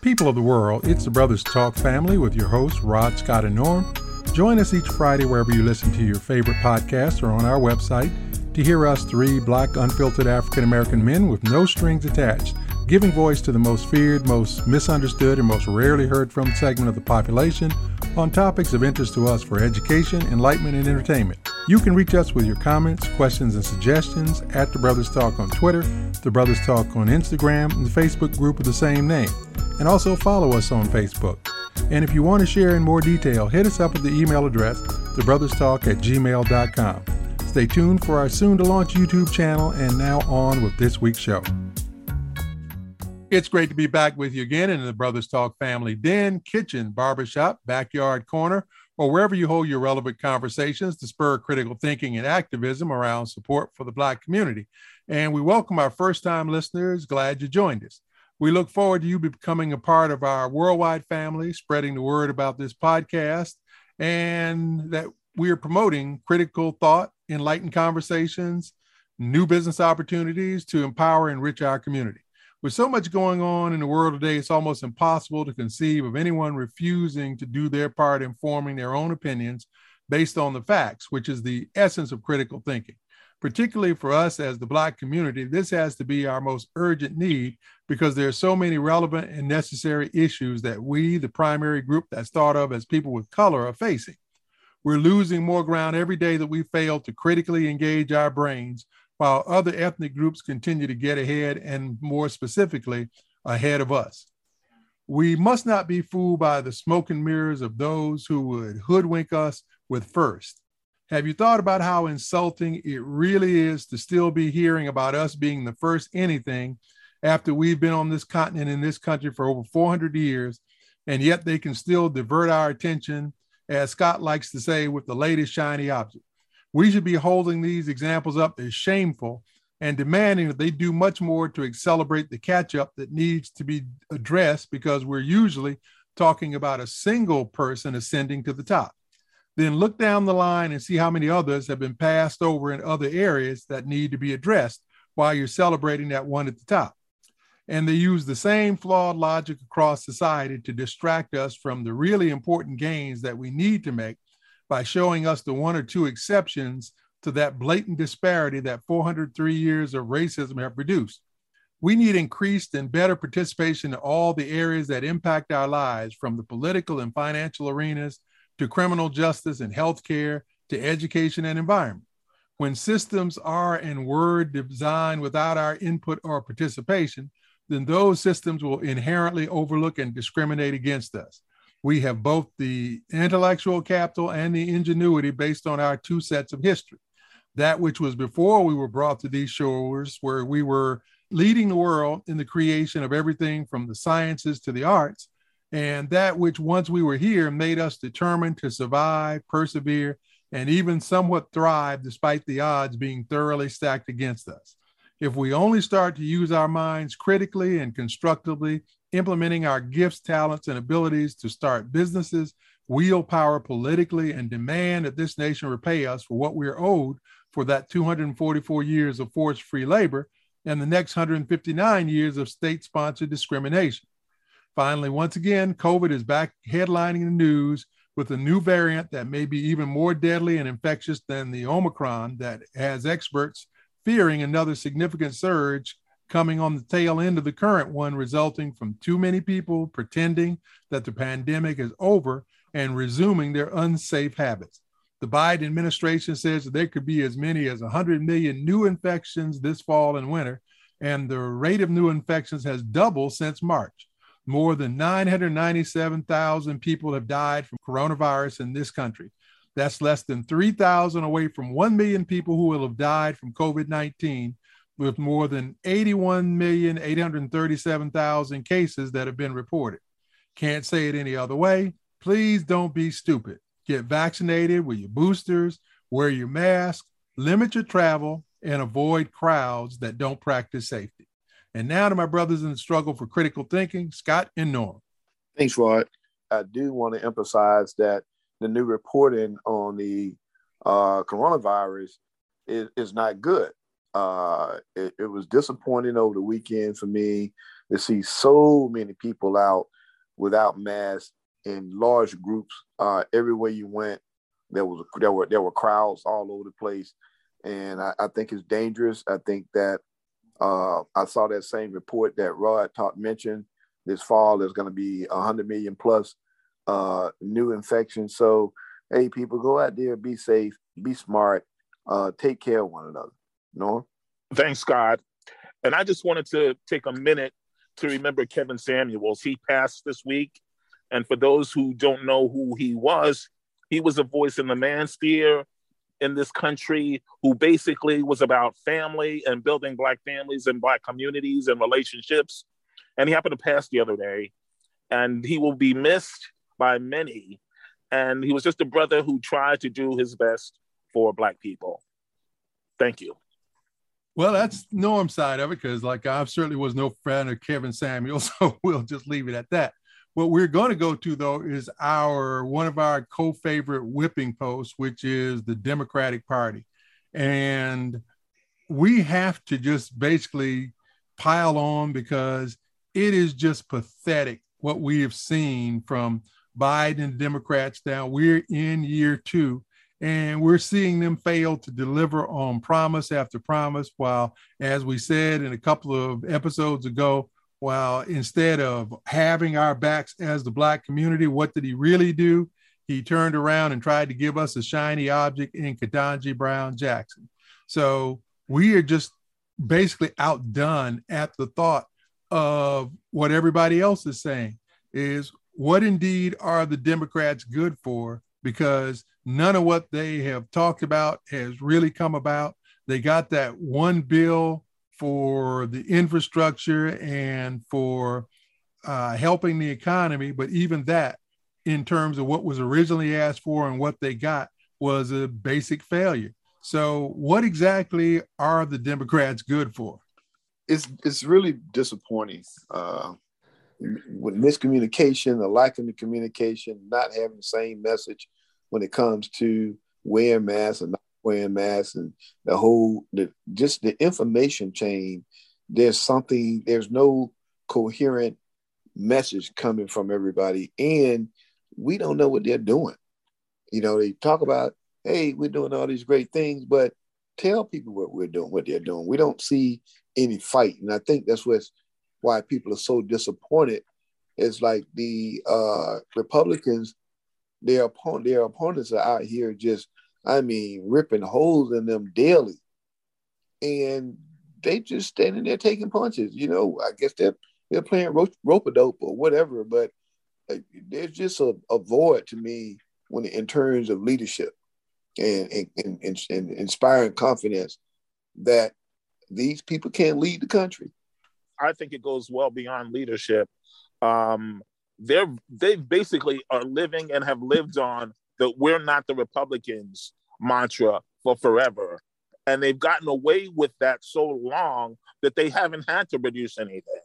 People of the world, it's the Brothers Talk family with your hosts, Rod, Scott, and Norm. Join us each Friday wherever you listen to your favorite podcasts or on our website to hear us three black, unfiltered African American men with no strings attached, giving voice to the most feared, most misunderstood, and most rarely heard from segment of the population on topics of interest to us for education, enlightenment, and entertainment. You can reach us with your comments, questions, and suggestions at The Brothers Talk on Twitter, The Brothers Talk on Instagram, and the Facebook group of the same name. And also follow us on Facebook. And if you want to share in more detail, hit us up at the email address, thebrotherstalk at gmail.com. Stay tuned for our soon to launch YouTube channel and now on with this week's show. It's great to be back with you again in the Brothers Talk family den, kitchen, barbershop, backyard corner, or wherever you hold your relevant conversations to spur critical thinking and activism around support for the Black community. And we welcome our first time listeners. Glad you joined us. We look forward to you becoming a part of our worldwide family, spreading the word about this podcast, and that we are promoting critical thought, enlightened conversations, new business opportunities to empower and enrich our community. With so much going on in the world today, it's almost impossible to conceive of anyone refusing to do their part in forming their own opinions based on the facts, which is the essence of critical thinking. Particularly for us as the Black community, this has to be our most urgent need because there are so many relevant and necessary issues that we, the primary group that's thought of as people with color, are facing. We're losing more ground every day that we fail to critically engage our brains while other ethnic groups continue to get ahead and more specifically, ahead of us. We must not be fooled by the smoke and mirrors of those who would hoodwink us with first. Have you thought about how insulting it really is to still be hearing about us being the first anything after we've been on this continent in this country for over 400 years, and yet they can still divert our attention as Scott likes to say, with the latest shiny object. We should be holding these examples up as shameful and demanding that they do much more to accelerate the catch up that needs to be addressed because we're usually talking about a single person ascending to the top. Then look down the line and see how many others have been passed over in other areas that need to be addressed while you're celebrating that one at the top and they use the same flawed logic across society to distract us from the really important gains that we need to make by showing us the one or two exceptions to that blatant disparity that 403 years of racism have produced. We need increased and better participation in all the areas that impact our lives, from the political and financial arenas to criminal justice and healthcare to education and environment. When systems are and were designed without our input or participation, then those systems will inherently overlook and discriminate against us. We have both the intellectual capital and the ingenuity based on our two sets of history. That which was before we were brought to these shores, where we were leading the world in the creation of everything from the sciences to the arts, and that which once we were here made us determined to survive, persevere, and even somewhat thrive despite the odds being thoroughly stacked against us. If we only start to use our minds critically and constructively, implementing our gifts, talents, and abilities to start businesses, wield power politically, and demand that this nation repay us for what we are owed for that 244 years of forced free labor and the next 159 years of state sponsored discrimination. Finally, once again, COVID is back headlining the news with a new variant that may be even more deadly and infectious than the Omicron that has experts fearing another significant surge coming on the tail end of the current one, resulting from too many people pretending that the pandemic is over and resuming their unsafe habits. The Biden administration says there could be as many as 100 million new infections this fall and winter, and the rate of new infections has doubled since March. More than 997,000 people have died from coronavirus in this country. That's less than 3,000 away from 1 million people who will have died from COVID 19, with more than 81,837,000 cases that have been reported. Can't say it any other way. Please don't be stupid. Get vaccinated with your boosters, wear your mask, limit your travel, and avoid crowds that don't practice safety. And now to my brothers in the struggle for critical thinking, Scott and Norm. Thanks, Rod. I do want to emphasize that the new reporting on the uh, coronavirus is, is not good. Uh, it, it was disappointing over the weekend for me to see so many people out without masks in large groups. Uh, everywhere you went, there was there were there were crowds all over the place, and I, I think it's dangerous. I think that uh, I saw that same report that Rod talked mentioned this fall. There's going to be a 100 million plus uh, new infections. So, hey, people, go out there, be safe, be smart, uh, take care of one another. Norm? Thanks, Scott. And I just wanted to take a minute to remember Kevin Samuels. He passed this week. And for those who don't know who he was, he was a voice in the man's manosphere in this country who basically was about family and building Black families and Black communities and relationships. And he happened to pass the other day. And he will be missed by many. And he was just a brother who tried to do his best for Black people. Thank you. Well, that's Norm's side of it because, like, I certainly was no fan of Kevin Samuel, so we'll just leave it at that. What we're going to go to though is our one of our co-favorite whipping posts, which is the Democratic Party, and we have to just basically pile on because it is just pathetic what we have seen from Biden and Democrats now. We're in year two, and we're seeing them fail to deliver on promise after promise. While, as we said in a couple of episodes ago, while instead of having our backs as the Black community, what did he really do? He turned around and tried to give us a shiny object in Ketanji Brown Jackson. So we are just basically outdone at the thought of what everybody else is saying is what indeed are the Democrats good for? Because none of what they have talked about has really come about. They got that one bill for the infrastructure and for uh, helping the economy. But even that, in terms of what was originally asked for and what they got, was a basic failure. So, what exactly are the Democrats good for? It's it's really disappointing. Uh, with miscommunication, the lack of communication, not having the same message when it comes to wearing masks and not wearing masks and the whole the just the information chain there's something there's no coherent message coming from everybody. And we don't know what they're doing. You know they talk about hey we're doing all these great things but tell people what we're doing what they're doing. We don't see any fight. And i think that's what's why people are so disappointed is like the uh republicans their opponent their opponents are out here just I mean, ripping holes in them daily. And they just standing there taking punches. You know, I guess they're they're playing rope a dope or whatever, but there's just a, a void to me when in terms of leadership and, and, and, and inspiring confidence that these people can't lead the country. I think it goes well beyond leadership. Um, they're they basically are living and have lived on the we're not the Republicans mantra for forever. And they've gotten away with that so long that they haven't had to produce anything.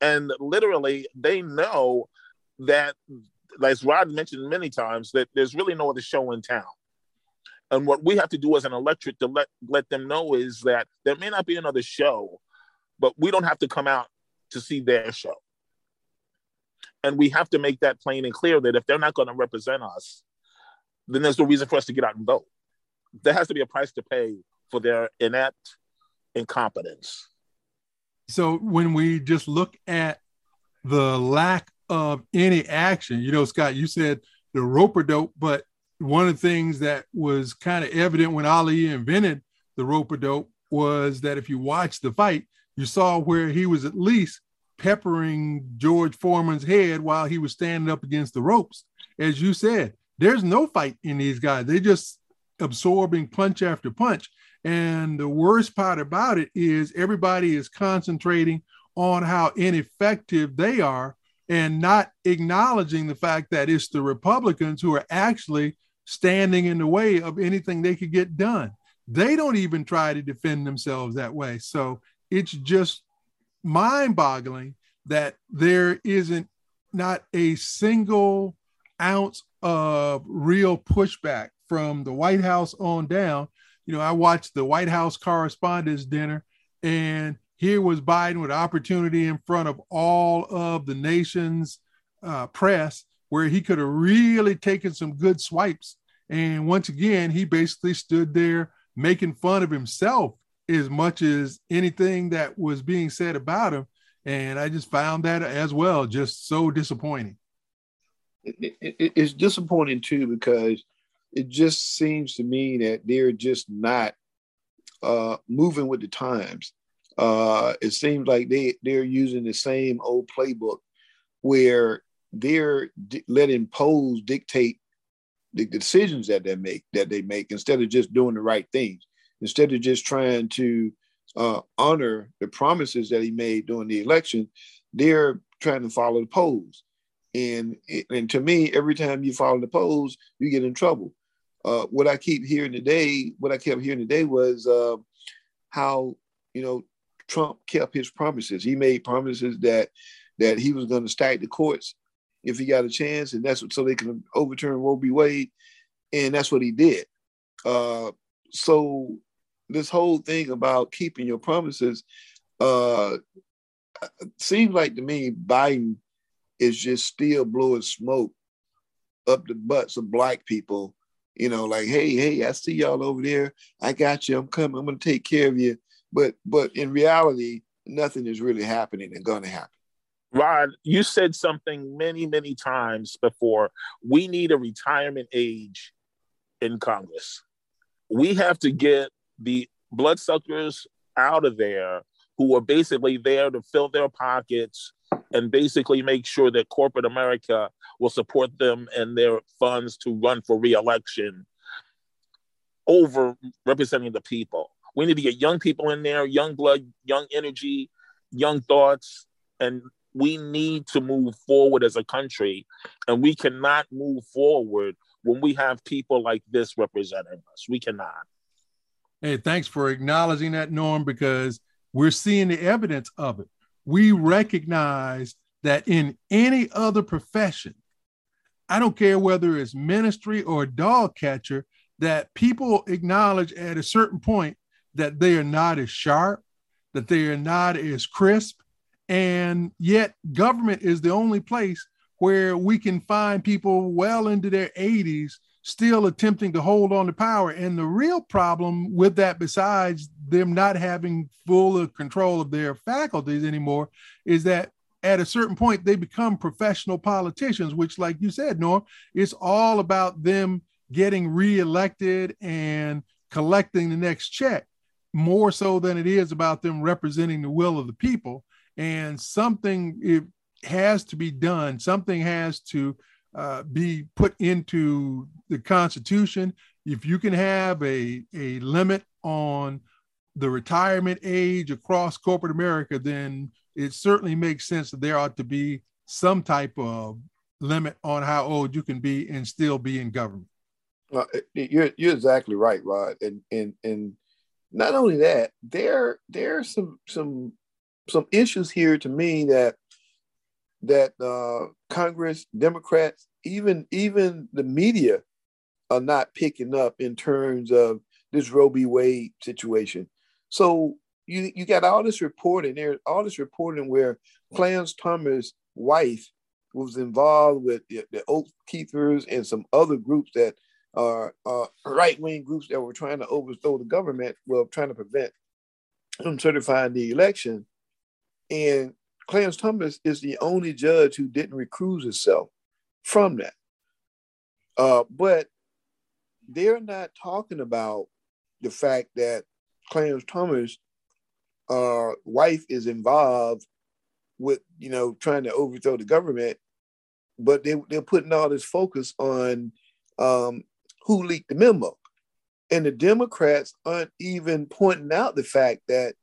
And literally, they know that, as Rod mentioned many times, that there's really no other show in town. And what we have to do as an electorate to let, let them know is that there may not be another show, but we don't have to come out to see their show. And we have to make that plain and clear that if they're not going to represent us, then there's no reason for us to get out and vote. There has to be a price to pay for their inept incompetence. So when we just look at the lack of any action, you know, Scott, you said the rope a dope, but one of the things that was kind of evident when Ali invented the rope a dope was that if you watch the fight, you saw where he was at least peppering George Foreman's head while he was standing up against the ropes. As you said, there's no fight in these guys. They're just absorbing punch after punch. And the worst part about it is everybody is concentrating on how ineffective they are and not acknowledging the fact that it's the Republicans who are actually standing in the way of anything they could get done. They don't even try to defend themselves that way. So it's just mind boggling that there isn't not a single ounce of real pushback from the White House on down you know, I watched the White House Correspondents' Dinner, and here was Biden with opportunity in front of all of the nation's uh, press where he could have really taken some good swipes. And once again, he basically stood there making fun of himself as much as anything that was being said about him. And I just found that as well just so disappointing. It, it, it's disappointing too because it just seems to me that they're just not uh, moving with the times. Uh, it seems like they they're using the same old playbook where they're di- letting polls dictate the decisions that they make that they make instead of just doing the right things instead of just trying to uh, honor the promises that he made during the election they're trying to follow the polls and and to me every time you follow the polls you get in trouble uh, what i keep hearing today what i kept hearing today was uh, how you know trump kept his promises he made promises that that he was going to stack the courts if he got a chance, and that's what, so they can overturn Roe v. Wade, and that's what he did. Uh, so this whole thing about keeping your promises uh, seems like to me Biden is just still blowing smoke up the butts of black people. You know, like, hey, hey, I see y'all over there. I got you. I'm coming. I'm to take care of you. But but in reality, nothing is really happening and to happen. Rod, you said something many, many times before. We need a retirement age in Congress. We have to get the bloodsuckers out of there who are basically there to fill their pockets and basically make sure that corporate America will support them and their funds to run for reelection over representing the people. We need to get young people in there, young blood, young energy, young thoughts, and we need to move forward as a country, and we cannot move forward when we have people like this representing us. We cannot. Hey, thanks for acknowledging that, Norm, because we're seeing the evidence of it. We recognize that in any other profession, I don't care whether it's ministry or dog catcher, that people acknowledge at a certain point that they are not as sharp, that they are not as crisp, and yet, government is the only place where we can find people well into their 80s still attempting to hold on to power. And the real problem with that, besides them not having full control of their faculties anymore, is that at a certain point they become professional politicians, which, like you said, Norm, it's all about them getting reelected and collecting the next check more so than it is about them representing the will of the people and something it has to be done. Something has to uh, be put into the Constitution. If you can have a, a limit on the retirement age across corporate America, then it certainly makes sense that there ought to be some type of limit on how old you can be and still be in government. You're you're exactly right, Rod, and and and not only that, there there are some some some issues here to me that that uh, Congress, Democrats, even even the media are not picking up in terms of this Roe v. Wade situation. So you you got all this reporting there, all this reporting where Clarence Thomas' wife was involved with the, the Oath Keepers and some other groups that are uh, right wing groups that were trying to overthrow the government, well, trying to prevent from certifying the election. And Clarence Thomas is the only judge who didn't recuse himself from that. Uh, but they're not talking about the fact that Clarence Thomas' uh, wife is involved with, you know, trying to overthrow the government, but they, they're putting all this focus on um, who leaked the memo. And the Democrats aren't even pointing out the fact that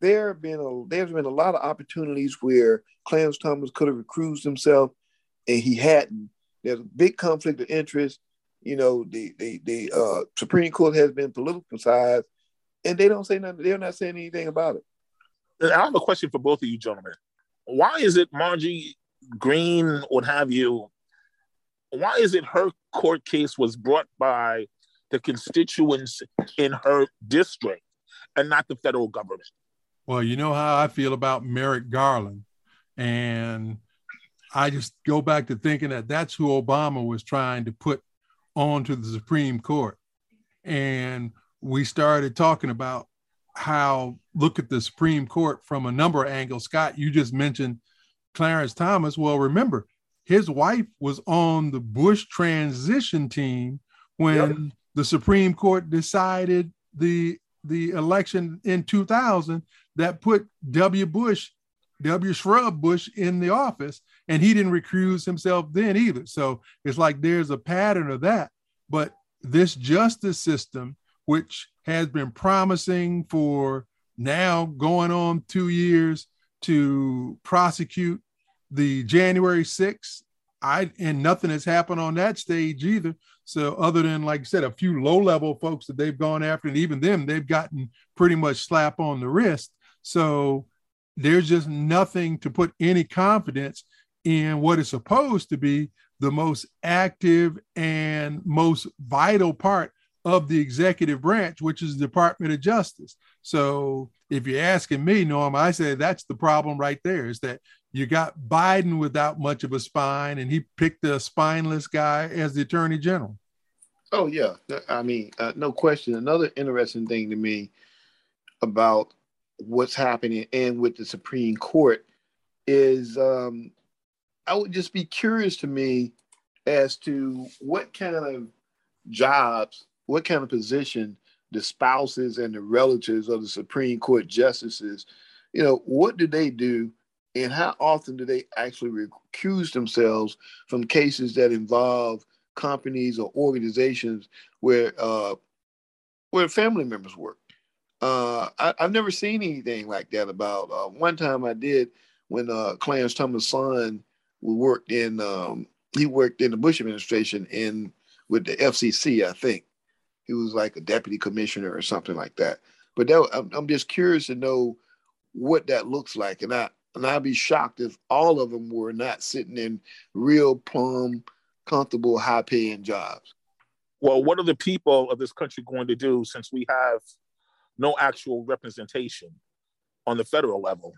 there have been a there's been a lot of opportunities where Clarence Thomas could have recused himself and he hadn't. There's a big conflict of interest. You know, the the the uh, Supreme Court has been politicized, and they don't say nothing. They're not saying anything about it. I have a question for both of you gentlemen. Why is it Margie Greene, what have you? Why is it her court case was brought by the constituents in her district and not the federal government. Well, you know how I feel about Merrick Garland. And I just go back to thinking that that's who Obama was trying to put onto the Supreme Court. And we started talking about how look at the Supreme Court from a number of angles. Scott, you just mentioned Clarence Thomas. Well, remember, his wife was on the Bush transition team when yep. the Supreme Court decided the the election in 2000 that put W. Bush, W. Shrub Bush in the office, and he didn't recuse himself then either. So it's like there's a pattern of that. But this justice system, which has been promising for now going on two years to prosecute the January 6th. I and nothing has happened on that stage either. So other than like I said, a few low level folks that they've gone after, and even them, they've gotten pretty much slap on the wrist. So there's just nothing to put any confidence in what is supposed to be the most active and most vital part of the executive branch, which is the Department of Justice. So if you're asking me, Norm, I say that's the problem right there is that you got Biden without much of a spine, and he picked a spineless guy as the attorney general. Oh, yeah. I mean, uh, no question. Another interesting thing to me about what's happening and with the Supreme Court is um, I would just be curious to me as to what kind of jobs what kind of position the spouses and the relatives of the Supreme Court justices, you know, what do they do and how often do they actually recuse themselves from cases that involve companies or organizations where uh, where family members work? Uh, I, have never seen anything like that. About uh, one time I did when uh, Clarence Thomas' son worked in um, he worked in the Bush administration in with the FCC, I think, he was like a deputy commissioner or something like that. But that, I'm, I'm just curious to know what that looks like, and I and I'd be shocked if all of them were not sitting in real plum, comfortable, high-paying jobs. Well, what are the people of this country going to do since we have no actual representation on the federal level?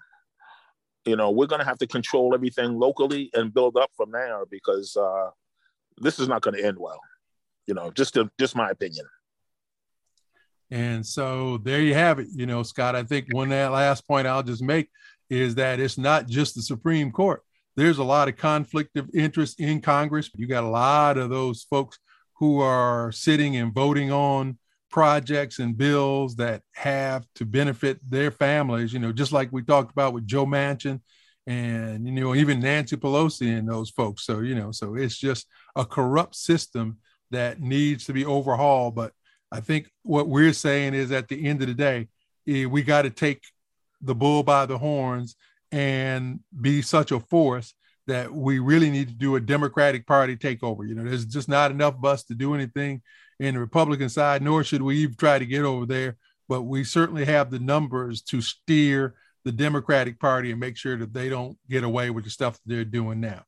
You know, we're going to have to control everything locally and build up from there because uh, this is not going to end well. You know, just to, just my opinion. And so there you have it. You know, Scott, I think one that last point I'll just make is that it's not just the Supreme Court. There's a lot of conflict of interest in Congress. You got a lot of those folks who are sitting and voting on projects and bills that have to benefit their families, you know, just like we talked about with Joe Manchin and, you know, even Nancy Pelosi and those folks. So, you know, so it's just a corrupt system that needs to be overhauled. But I think what we're saying is at the end of the day, eh, we got to take the bull by the horns and be such a force that we really need to do a Democratic Party takeover. You know, there's just not enough of us to do anything in the Republican side, nor should we even try to get over there. But we certainly have the numbers to steer the Democratic Party and make sure that they don't get away with the stuff that they're doing now.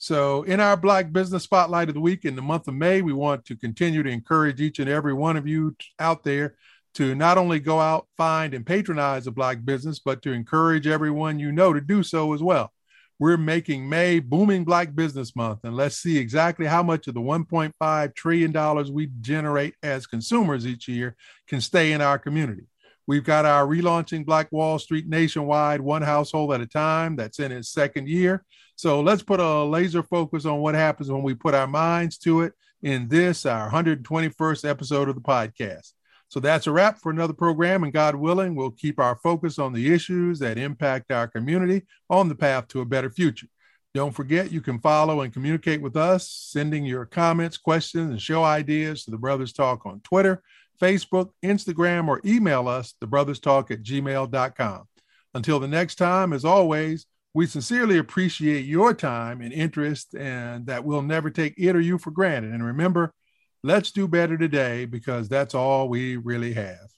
So, in our Black Business Spotlight of the Week in the month of May, we want to continue to encourage each and every one of you out there to not only go out, find, and patronize a Black business, but to encourage everyone you know to do so as well. We're making May Booming Black Business Month, and let's see exactly how much of the $1.5 trillion we generate as consumers each year can stay in our community. We've got our relaunching Black Wall Street nationwide, one household at a time. That's in its second year. So let's put a laser focus on what happens when we put our minds to it in this, our 121st episode of the podcast. So that's a wrap for another program. And God willing, we'll keep our focus on the issues that impact our community on the path to a better future. Don't forget, you can follow and communicate with us, sending your comments, questions, and show ideas to the Brothers Talk on Twitter, Facebook, Instagram, or email us, thebrotherstalk at gmail.com. Until the next time, as always, we sincerely appreciate your time and interest, and that we'll never take it or you for granted. And remember, let's do better today because that's all we really have.